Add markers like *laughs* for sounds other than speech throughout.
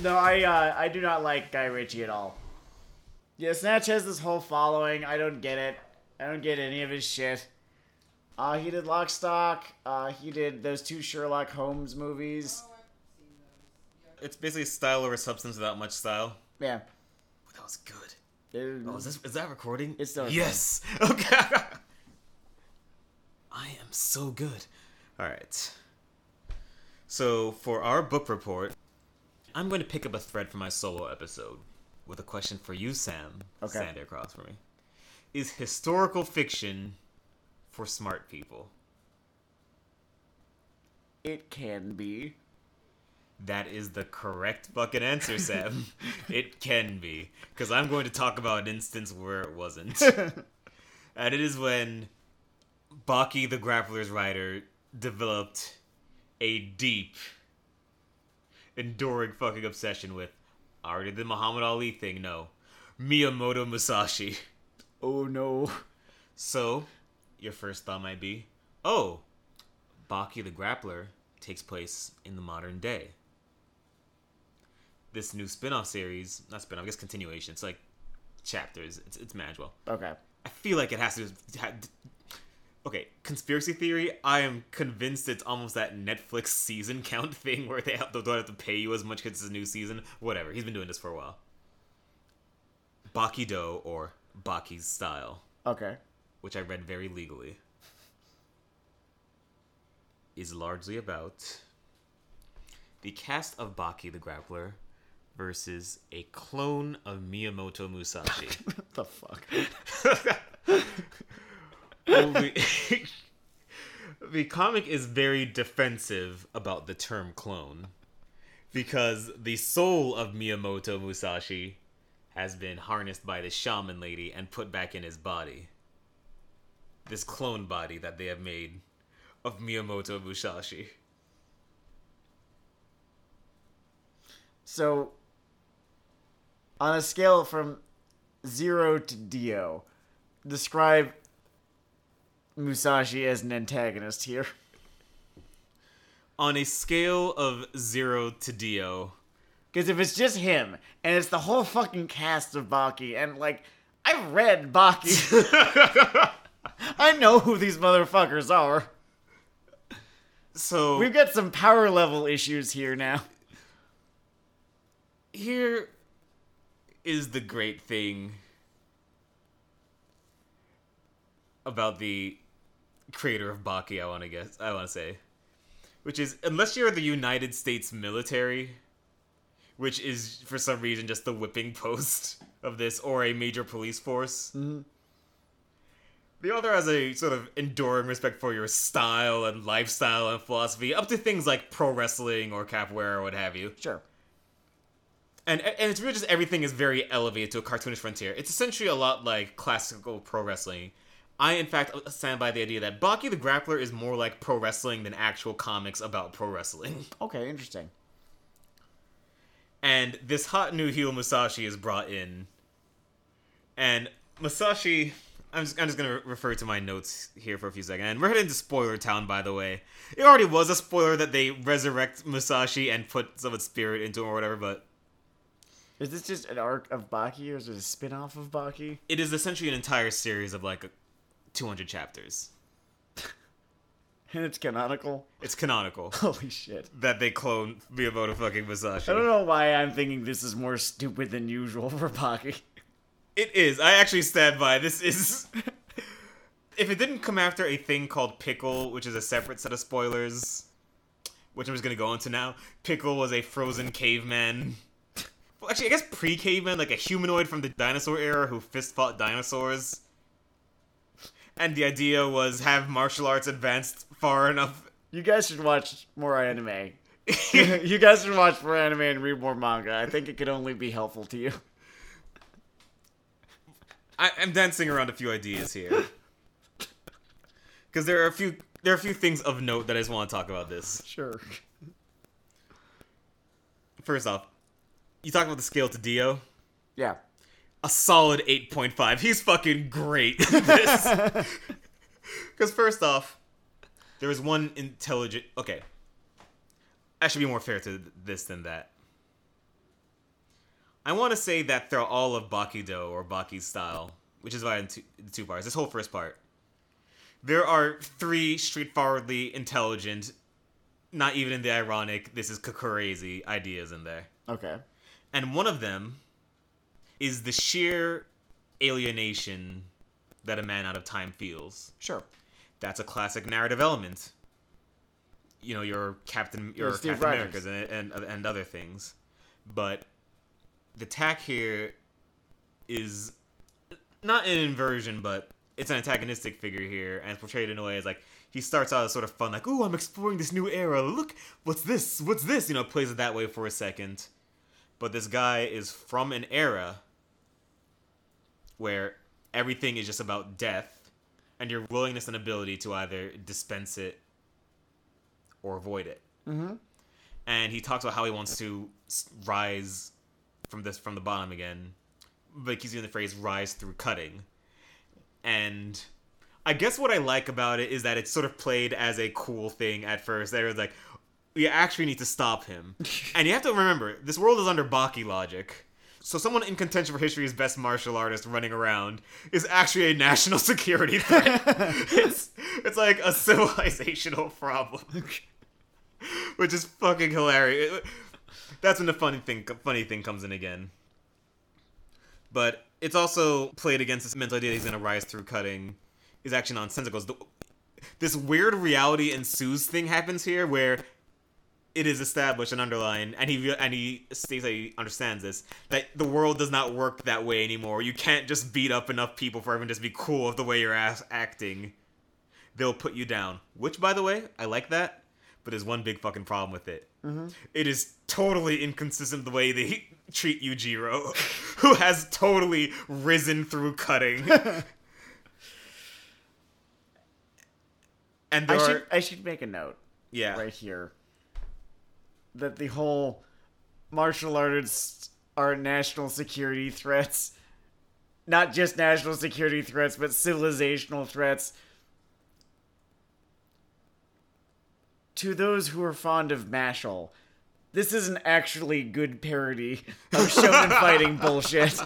No, I uh, I do not like Guy Ritchie at all. Yeah, Snatch has this whole following. I don't get it. I don't get any of his shit. Uh, he did Lock, Stock. Uh, he did those two Sherlock Holmes movies. It's basically style over substance without much style. Yeah. That was good. It- Oh, is, this, is that recording? It's still Yes. *laughs* Okay. I am so good. All right. So for our book report, I'm going to pick up a thread from my solo episode with a question for you, Sam. Okay. Stand across from me. Is historical fiction for smart people? It can be. That is the correct fucking answer, Sam. *laughs* it can be. Because I'm going to talk about an instance where it wasn't. *laughs* and it is when Baki the Grappler's writer developed a deep, enduring fucking obsession with. Already the Muhammad Ali thing, no. Miyamoto Musashi. Oh no. So, your first thought might be, oh, Baki the Grappler takes place in the modern day. This new spin off series, not spin off, I guess continuation, it's like chapters, it's, it's manageable. Okay. I feel like it has to. Okay, conspiracy theory. I am convinced it's almost that Netflix season count *laughs* thing where they have, they don't have to pay you as much because it's a new season. Whatever. He's been doing this for a while. Bakido or Baki's style Okay. which I read very legally, is largely about the cast of Baki the Grappler versus a clone of Miyamoto Musashi. What *laughs* the fuck? *laughs* Only- *laughs* the comic is very defensive about the term clone because the soul of Miyamoto Musashi has been harnessed by the shaman lady and put back in his body. This clone body that they have made of Miyamoto Musashi. So, on a scale from zero to Dio, describe Musashi as an antagonist here. On a scale of 0 to Dio, Because if it's just him, and it's the whole fucking cast of Baki, and like, I've read Baki. *laughs* I know who these motherfuckers are. so We've got some power level issues here now. here is the great thing about the creator of Baki. I want to guess. I want to say, which is unless you're the United States military, which is for some reason just the whipping post *laughs* of this, or a major police force. Mm-hmm. The author has a sort of enduring respect for your style and lifestyle and philosophy, up to things like pro wrestling or capoeira or what have you Sure. and and it's really just everything is very elevated to a cartoonish frontier. It's essentially a lot like classical pro wrestling. I, in fact, stand by the idea that Baki the Grappler is more like pro wrestling than actual comics about pro wrestling. *laughs* Okay, interesting. And this hot new heel Musashi is brought in, and Musashi. I'm just, I'm just gonna refer to my notes here for a few seconds. And we're heading to spoiler town, by the way. It already was a spoiler that they resurrect Musashi and put some of its spirit into him or whatever, but Is this just an arc of Baki, or is it a spin off of Baki? it is essentially an entire series of like 200 chapters. And it's canonical? It's canonical *laughs* Holy shit. that they clone Miyamoto fucking Musashi. I don't know why I'm thinking this is more stupid than usual for Baki. It is. I actually stand by. This is. *laughs* if it didn't come after a thing called Pickle, which is a separate set of spoilers, which I'm just gonna go into now. Pickle was a frozen caveman. Well, actually, I guess pre-caveman, like a humanoid from the dinosaur era who fist fought dinosaurs. And the idea was have martial arts advanced far enough You guys should watch more anime. *laughs* you guys should watch more anime and read more manga. I think it could only be helpful to you. I, I'm dancing around a few ideas here. Because there are a few there are a few things of note that I just want to talk about this. Sure. First off, you talk about the scale to Dio. Yeah. A solid 8.5. He's fucking great in this. *laughs* Because first off, there is one intelligent. Okay, I should be more fair to this than that. I want to say that throughout all of Bakido or Baki's style, which is divided into into two parts, this whole first part, there are three straightforwardly intelligent, not even in the ironic, this is crazy ideas in there. Okay. And one of them is the sheer alienation that a man out of time feels. Sure. That's a classic narrative element. You know, your Captain, your Captain Americas and, and and other things, but the tack here is not an inversion, but it's an antagonistic figure here, and it's portrayed in a way as like he starts out as sort of fun, like, "Ooh, I'm exploring this new era. Look, what's this? What's this?" You know, plays it that way for a second, but this guy is from an era where everything is just about death and your willingness and ability to either dispense it or avoid it. Mm-hmm. And he talks about how he wants to rise from this from the bottom again, but he's using the phrase "rise through cutting." And I guess what I like about it is that it's sort of played as a cool thing at first. They were like, "We actually need to stop him," *laughs* and you have to remember this world is under Baki logic. So someone in contention for history's best martial artist running around is actually a national *laughs* security threat. *laughs* it's it's like a civilizational problem, *laughs* which is fucking hilarious. That's when the funny thing funny thing comes in again. But it's also played against this mental idea that he's gonna rise through cutting is actually nonsensical. The- This weird reality ensues thing happens here where it is established and underlined, and he and he states that he understands this that the world does not work that way anymore. You can't just beat up enough people for everyone to just be cool with the way you're ass- acting. They'll put you down. Which, by the way, I like that, but there's one big fucking problem with it. Mm-hmm. It is totally inconsistent the way they treat Yujiro, *laughs* who has totally risen through cutting. *laughs* and I there should I should make a note yeah, right here that the whole martial artists are national security threats. Not just national security threats, but civilizational threats. To those who are fond of Mashle, this is an actually good parody of shonen fighting *laughs* bullshit.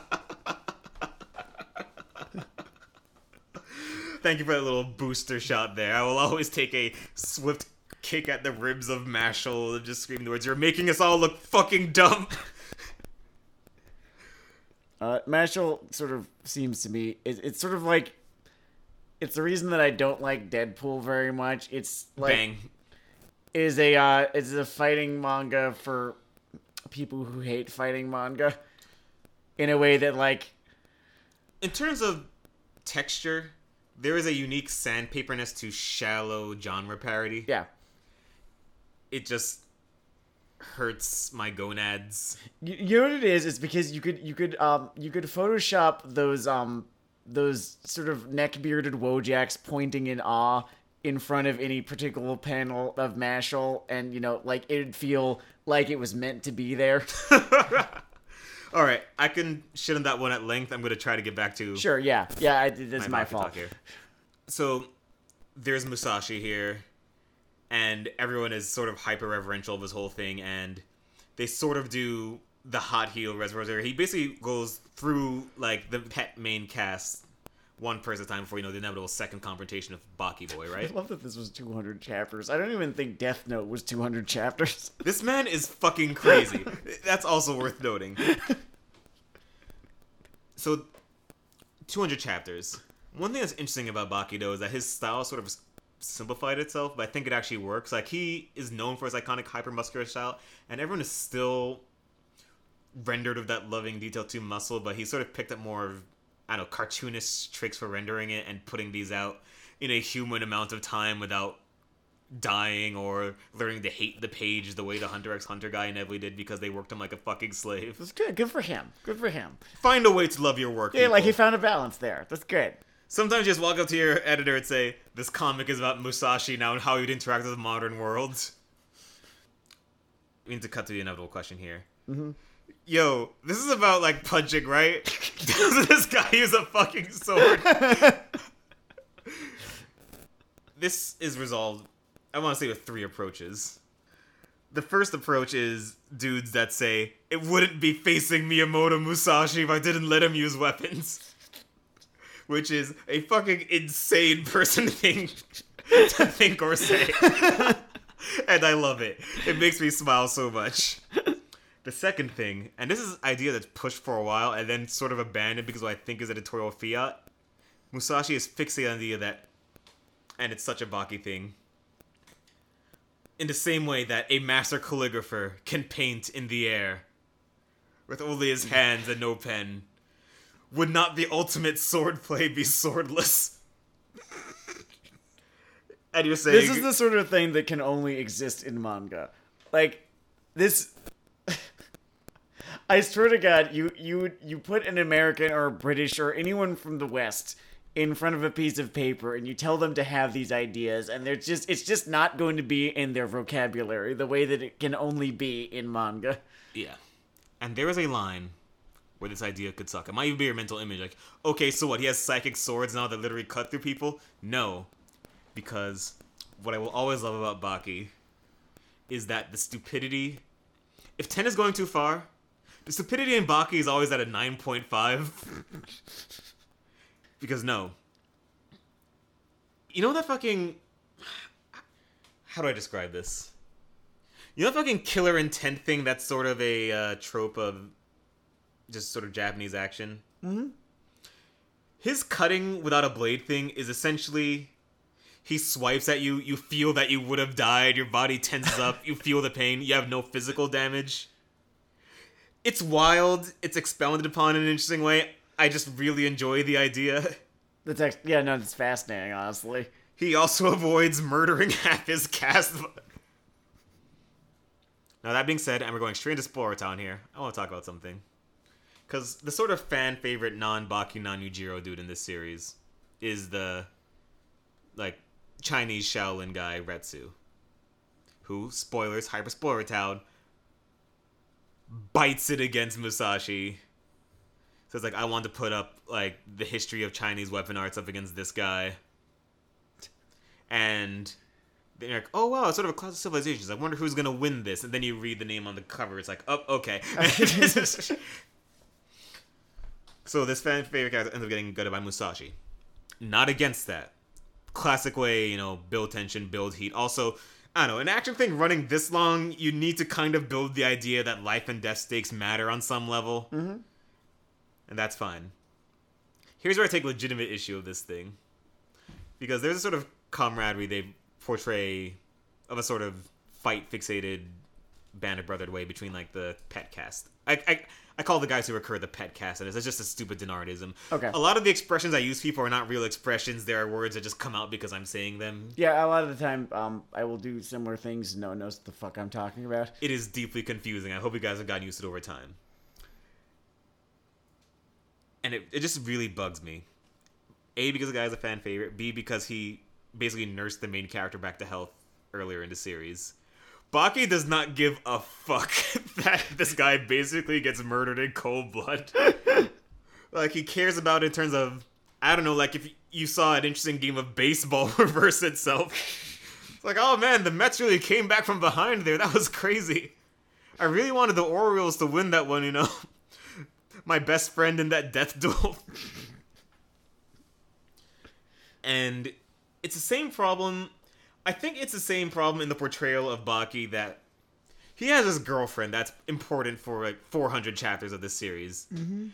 Thank you for that little booster shot there. I will always take a swift kick at the ribs of Mashle and just scream the words, You're making us all look fucking dumb. Uh, Mashle sort of seems to me it, it's sort of like it's the reason that I don't like Deadpool very much. It's like Bang. it is a uh, it's a fighting manga for people who hate fighting manga in a way that like In terms of texture, there is a unique sandpaperness to shallow genre parody. yeah It just hurts my gonads. you, you know what it is it's because you could you could um you could photoshop those um those sort of neck bearded wojaks pointing in awe in front of any particular panel of Mashle and you know like it'd feel like it was meant to be there *laughs* *laughs* All right, I can shit on that one at length. I'm going to try to get back to sure yeah yeah I, that's my, Maki fault here. So there's Musashi here, and everyone is sort of hyper reverential of this whole thing, and they sort of do the hot heel reservoir. He basically goes through like the pet main cast one person at a time before you know the inevitable second confrontation of Baki Boy, right? *laughs* I love that this was 200 chapters. I don't even think Death Note was 200 chapters. *laughs* This man is fucking crazy. That's also worth noting. So, 200 chapters. One thing that's interesting about Bakido is that his style sort of simplified itself, but I think it actually works. Like, he is known for his iconic hypermuscular style, and everyone is still rendered with that loving detail to muscle, but he sort of picked up more of, I don't know, cartoonish tricks for rendering it and putting these out in a human amount of time without dying or learning to hate the page the way the Hunter x Hunter guy inevitably did because they worked him like a fucking slave. That's good. Good for him. Good for him. Find a way to love your work. Yeah, like he found a balance there. That's good. Sometimes you just walk up to your editor and say, "This comic is about Musashi now and how he'd interact with the modern world." We need to cut to the inevitable question here. Mm-hmm. Yo, this is about like punching, right? Doesn't *laughs* this guy use a fucking sword? *laughs* this is resolved. I want to say with three approaches. the first approach is dudes that say it wouldn't be facing Miyamoto Musashi if I didn't let him use weapons, which is a fucking insane *laughs* person thing to think or say, *laughs* and I love it. It makes me smile so much. The second thing, and this is an idea that's pushed for a while and then sort of abandoned because of what I think is editorial fiat. Musashi is fixated on the idea that, and it's such a Baki thing. In the same way that a master calligrapher can paint in the air with only his hands and no pen, would not the ultimate swordplay be swordless? and you're saying This is the sort of thing that can only exist in manga. Like this *laughs* I swear to God, you you you put an American or a British or anyone from the West in front of a piece of paper and you tell them to have these ideas and they're just it's just not going to be in their vocabulary the way that it can only be in manga. Yeah. And there is a line where this idea could suck. It might even be your mental image. Like, okay, so what? He has psychic swords now that literally cut through people? No. Because what I will always love about Baki is that the stupidity. If 10 is going too far, the stupidity in Baki is always at a 9.5. *laughs* because no. You know that fucking. How do I describe this? You know that fucking killer intent thing that's sort of a uh, trope of just sort of Japanese action? Mm-hmm. His cutting without a blade thing is essentially he swipes at you, you feel that you would have died, your body tenses up, you feel the pain, you have no physical damage. It's wild, it's expounded upon in an interesting way. I just really enjoy the idea. The text yeah, no, it's fascinating, honestly. He also avoids murdering *laughs* half his cast. Now that being said, and we're going straight into Spoiler Town here, I want to talk about something. Because the sort of fan favorite non Baki non Yujiro dude in this series is the like Chinese Shaolin guy Retsu, who spoilers hyper spoiler town bites it against Musashi. So it's like I want to put up like the history of Chinese weapon arts up against this guy, and then you're like, oh wow, it's sort of a class of civilizations. I wonder who's gonna win this. And then you read the name on the cover. It's like, oh okay. *laughs* *laughs* so this fan favorite character ends up getting gutted by Musashi. Not against that. Classic way, you know, build tension, build heat. Also, I don't know, an action thing running this long, you need to kind of build the idea that life and death stakes matter on some level. Mm-hmm. And that's fine. Here's where I take legitimate issue of this thing. Because there's a sort of camaraderie they portray of a sort of fight fixated bandit brothered way between like the pet cast. I, I I call the guys who recur the pet cast, and it's just a stupid Denardism. Okay. A lot of the expressions I use people are not real expressions. There are words that just come out because I'm saying them. Yeah, a lot of the time, um, I will do similar things. No one knows what the fuck I'm talking about. It is deeply confusing. I hope you guys have gotten used to it over time. And it, it just really bugs me. A, because the guy's a fan favorite. B, because he basically nursed the main character back to health earlier in the series. Baki does not give a fuck *laughs* that this guy basically gets murdered in cold blood. *laughs* like he cares about in terms of I don't know, like if you saw an interesting game of baseball *laughs* reverse itself. It's like, oh man, the Mets really came back from behind there. That was crazy. I really wanted the Orioles to win that one, you know. My best friend in that death duel. and it's the same problem. I think it's the same problem in the portrayal of Baki that he has his girlfriend that's important for like 400 chapters of this series. Mm-hmm.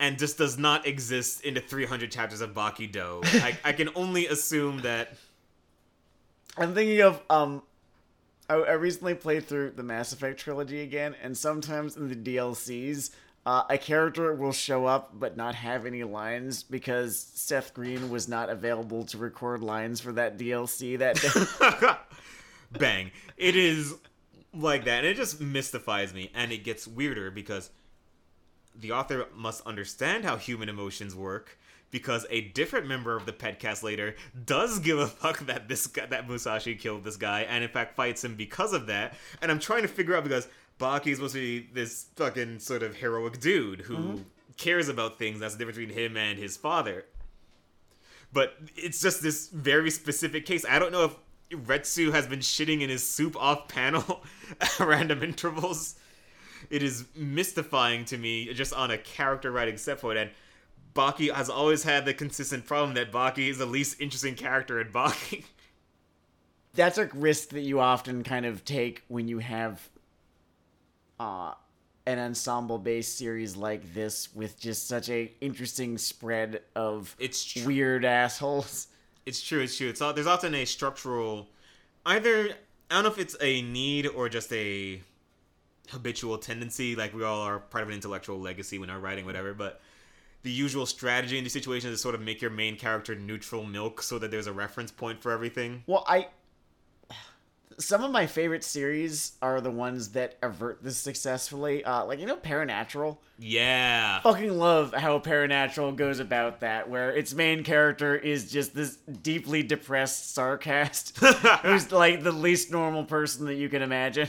And just does not exist in the 300 chapters of Baki Do. I, I can *laughs* only assume that. I'm thinking of um, I, I recently played through the Mass Effect trilogy again, and sometimes in the DLCs, uh, a character will show up but not have any lines because Seth Green was not available to record lines for that DLC that day. *laughs* Bang. It is like that. And it just mystifies me. And it gets weirder because the author must understand how human emotions work. Because a different member of the Petcast later does give a fuck that this guy, that Musashi killed this guy, and in fact fights him because of that. And I'm trying to figure out because Baki's supposed to be this fucking sort of heroic dude who mm-hmm. cares about things. That's the difference between him and his father. But it's just this very specific case. I don't know if Retsu has been shitting in his soup off panel *laughs* at random intervals. It is mystifying to me just on a character writing set point. And Baki has always had the consistent problem that Baki is the least interesting character in Baki. *laughs* That's a risk that you often kind of take when you have uh, an ensemble based series like this with just such a interesting spread of It's tr- weird assholes. *laughs* It's true. It's true. It's all, there's often a structural, either I don't know if it's a need or just a habitual tendency. Like we all are part of an intellectual legacy when we're writing, whatever. But the usual strategy in these situations is sort of make your main character neutral milk, so that there's a reference point for everything. Well, I. Some of my favorite series are the ones that avert this successfully. Uh, like, you know, Paranatural? Yeah. fucking love how Paranatural goes about that, where its main character is just this deeply depressed sarcast *laughs* who's like the least normal person that you can imagine.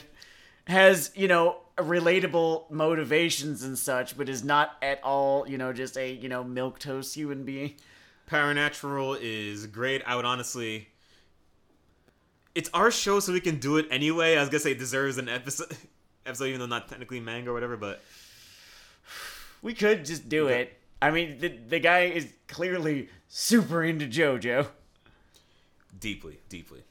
Has, you know, relatable motivations and such, but is not at all, you know, just a, you know, milk milquetoast human being. Paranatural is great. I would honestly. It's our show, so we can do it anyway. I was gonna say it deserves an episode, *laughs* episode even though not technically manga or whatever. But We could just do it. I mean, the, the guy is clearly super into JoJo. deeply, deeply.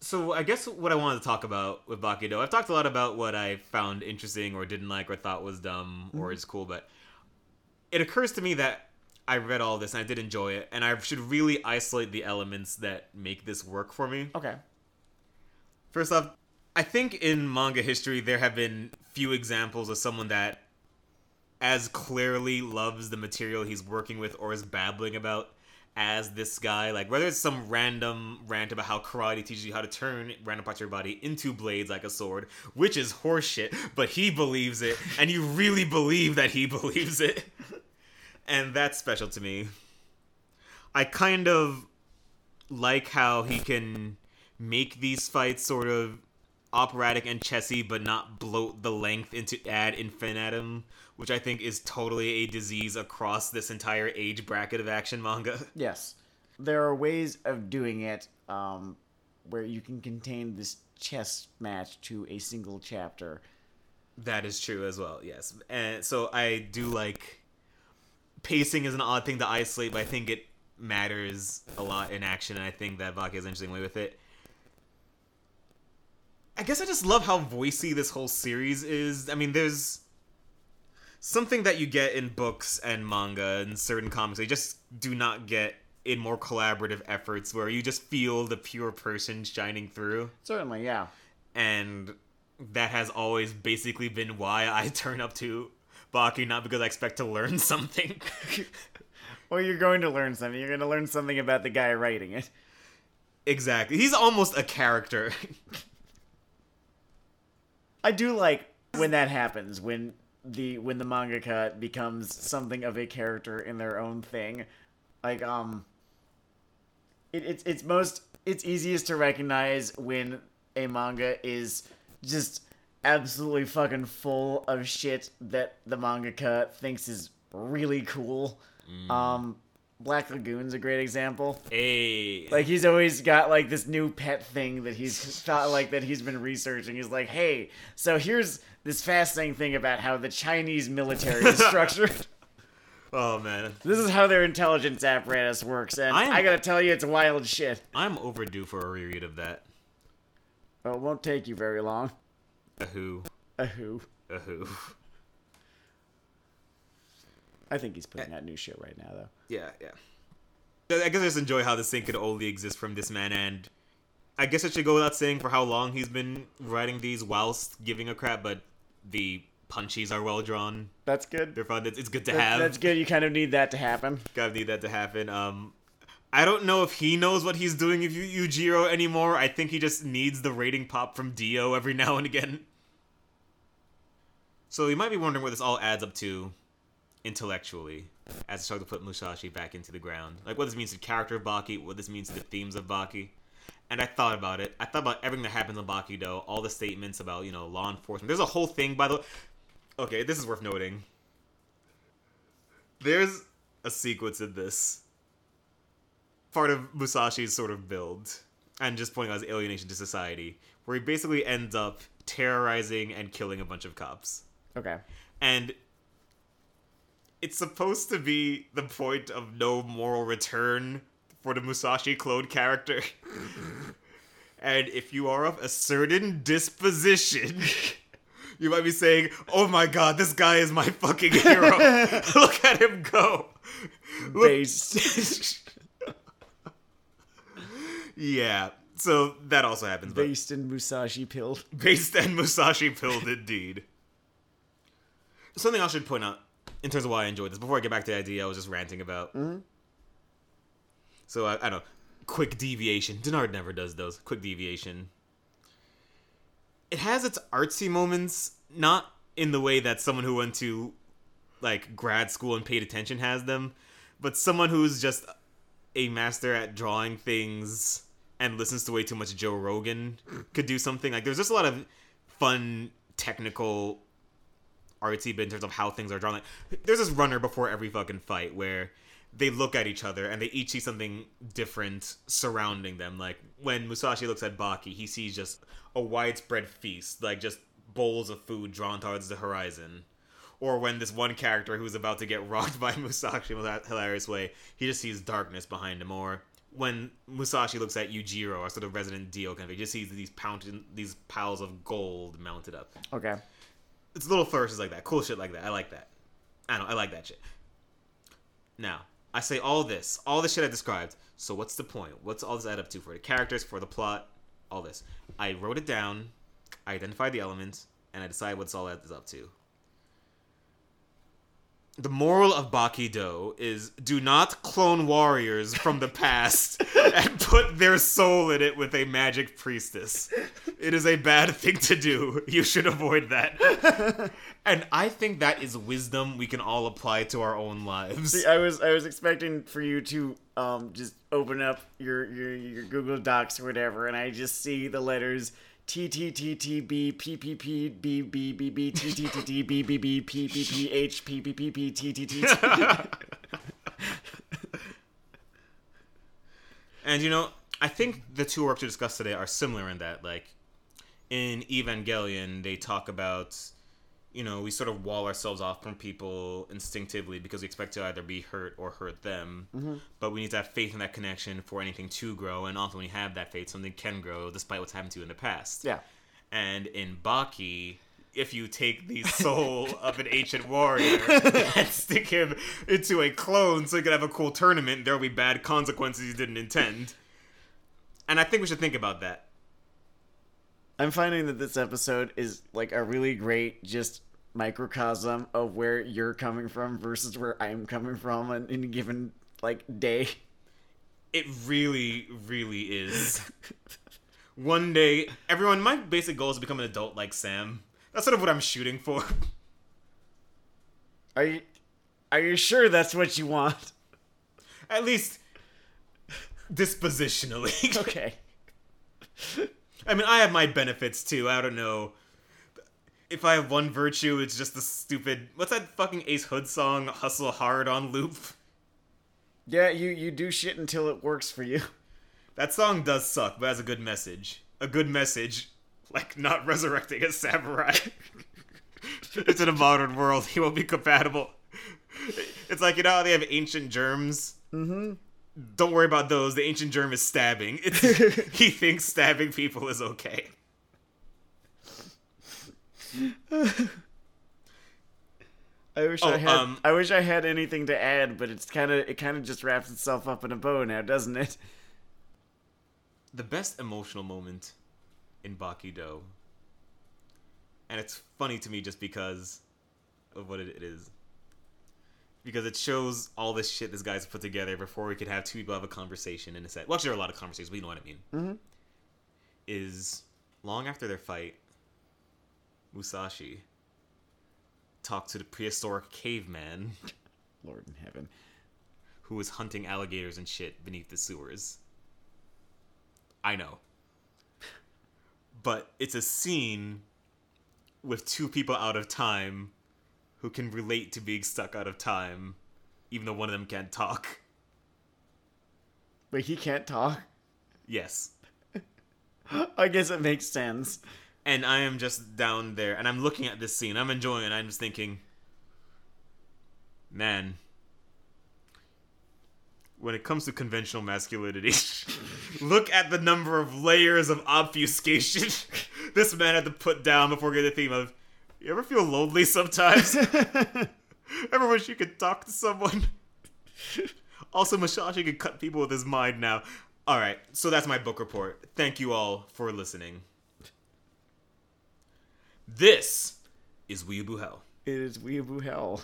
So I guess what I wanted to talk about with Bakido, I've talked a lot about what I found interesting or didn't like or thought was dumb or mm-hmm. is cool, but it occurs to me that I read all this and I did enjoy it, and I should really isolate the elements that make this work for me. Okay. First off, I think in manga history there have been few examples of someone that as clearly loves the material he's working with or is babbling about as this guy. Like whether it's some random rant about how karate teaches you how to turn random parts of your body into blades like a sword, which is horseshit, but he believes it, and you really believe that he *laughs* believes it. And that's special to me. I kind of like how he can make these fights sort of operatic and chessy, but not bloat the length into ad infinitum, which I think is totally a disease across this entire age bracket of action manga. *laughs* Yes. There are ways of doing it um, where you can contain this chess match to a single chapter. That is true as well, yes. And so I do like pacing is an odd thing to isolate, but I think it matters a lot in action, and I think that Baki has an interesting way with it. I guess I just love how voicey this whole series is. I mean, there's something that you get in books and manga and certain comics. They just do not get in more collaborative efforts where you just feel the pure person shining through Certainly, yeah. and that has always basically been why I *laughs* turn up to Baki, not because I expect to learn *laughs* something. *laughs* Well, you're going to learn something. You're going to learn something about the guy writing it. exactly. He's almost a character. *laughs* I do like when that happens when the when the mangaka becomes something of a character in their own thing. Like um it, it's it's most it's easiest to recognize when a manga is just absolutely fucking full of shit that the mangaka thinks is really cool. Um Black Lagoon's a great example. hey. Like he's always got like this new pet thing that he's thought like that he's been researching. He's like, hey, so here's this fascinating thing about how the Chinese military is *laughs* structured. oh man. this is how their intelligence apparatus works, and I'm- I gotta tell you, it's wild shit. I'm overdue for a reread of that. Oh, it won't take you very long. A who. A who? A who. I think he's putting out new shit right now, though. Yeah, yeah. I guess I just enjoy how this thing could only exist from this man, and I guess it should go without saying for how long he's been writing these whilst giving a crap, but the punchies are well drawn. That's good. They're fun. It's, it's good to That- have. That's good. You kind of need that to happen. Gotta need that to happen. Um, I don't know if he knows what he's doing with Yu- Yujiro anymore. I think he just needs the rating pop from Dio every *laughs* now and again. So you might be wondering what this all adds up to intellectually as I start to put Musashi back into the ground. Like what this means to the character of Baki, what this means to the themes of Baki. And I thought about it. I thought about everything that happens on Baki though, all the statements about, you know, law enforcement. There's a whole thing by the way. Okay, this is worth noting. There's a sequence in this part of Musashi's sort of build, and just pointing out his alienation to society, where he basically ends up terrorizing and killing a bunch of cops. Okay. And it's supposed to be the point of no moral return for the Musashi clone character. *laughs* and if you are of a certain disposition, *laughs* you might be saying, "Oh my god, this guy is my fucking hero. *laughs* Look at him go." Look- Based, yeah. So that also happens, based in Musashi pilled. *laughs* based and Musashi pilled indeed. Something I should point out in terms of why I enjoyed this. Before I get back to the idea, I was just ranting about. So I, I don't know. Quick deviation. Denard never does those. Quick deviation. It has its artsy moments, not in the way that someone who went to like grad school and paid attention has them, but someone who's just a master at drawing things and listens to way too much Joe Rogan could do something. Like there's just a lot of fun technical artsy bit in terms of how things are drawn. Like there's this runner before every fucking fight where they look at each other and they each see something different surrounding them. Like when Musashi looks at Baki, he sees just a widespread feast, like just bowls of food drawn towards the horizon. Or when this one character who's about to get *laughs* rocked by Musashi in a hilarious way, he just sees darkness behind him. Or when Musashi looks at Yujiro, or sort of Resident Dio kind of, he just sees these pound- these piles of gold mounted up Okay. it's little flourishes like that, cool shit like that. I like that. I don't. I like that shit. Now, I say all this, all the shit I described. So what's the point? What's all this add up to for the characters, for the plot, all this? I wrote it down, I identified the elements, and I decided what's all that is up to. The moral of Bakido is do not clone warriors from the past *laughs* and put their soul in it with a magic priestess. It is a bad thing to do. You should avoid that. *laughs* and I think that is wisdom we can all apply to our own lives. See, I was I was expecting for you to um just open up your your your Google Docs or whatever, and I just see the letters T T T T B P P P B B B B T T T T B B B P P P H P P P P T T T. *laughs* And you know, I think the two we're to discuss today are similar in that, like, in Evangelion, they talk about, you know, we sort of wall ourselves off from people instinctively because we expect to either be hurt or hurt them. Mm-hmm. But we need to have faith in that connection for anything to grow. And often when you have that faith, something can grow despite what's happened to you in the past. Yeah. And in Baki, if you take the *laughs* soul of an ancient warrior *laughs* and stick him into a clone so you can have a cool tournament, there will be bad consequences you didn't intend. And I think we should think about that. I'm finding that this episode is like a really great just microcosm of where you're coming from versus where I'm coming from on any given like day. It really, really is. One day, everyone, my basic goal is to become an adult like Sam. That's sort of what I'm shooting for. Are you are you sure that's what you want? At least dispositionally. Okay. *laughs* I mean, I have my benefits too. I don't know. If I have one virtue, it's just the stupid. What's that fucking Ace Hood song? Hustle hard on loop. Yeah, you you do shit until it works for you. *laughs* That song does suck, but has a good message. A good message, like not resurrecting a samurai. *laughs* it's in a modern world. He won't be compatible. It's like you know how they have ancient germs. Mm-hmm. Don't worry about those. The ancient germ is stabbing. *laughs* He thinks stabbing people is okay. I wish Oh, I had um, I wish I had anything to add, but it's kind of it kind of just wraps itself up in a bow now, doesn't it? the best emotional moment in Bakido. And it's funny to me just because of what it is. Because it shows all this shit this guy's put together before we could have two people have a conversation in a set. Well, actually, there are a lot of conversations, but you know what I mean. Mhm. Is long after their fight, Musashi talked to the prehistoric caveman *laughs* Lord in heaven. who was hunting alligators and shit beneath the sewers. I know. *laughs* But it's a scene with two people out of time who can relate to being stuck out of time, even though one of them can't talk. But he can't talk. Yes. *laughs* I guess it makes sense. And I am just down there and I'm looking at this scene. I'm enjoying it. I'm just thinking, man, when it comes to conventional masculinity, *laughs* look at the number of layers of obfuscation *laughs* this man had to put down before getting the theme of, you ever feel lonely sometimes? *laughs* ever wish you could talk to someone? also, Mashashi can cut people with his mind now. All right, so that's my book report. Thank you all for listening. This is Weeaboo Hell. It is Weeaboo Hell.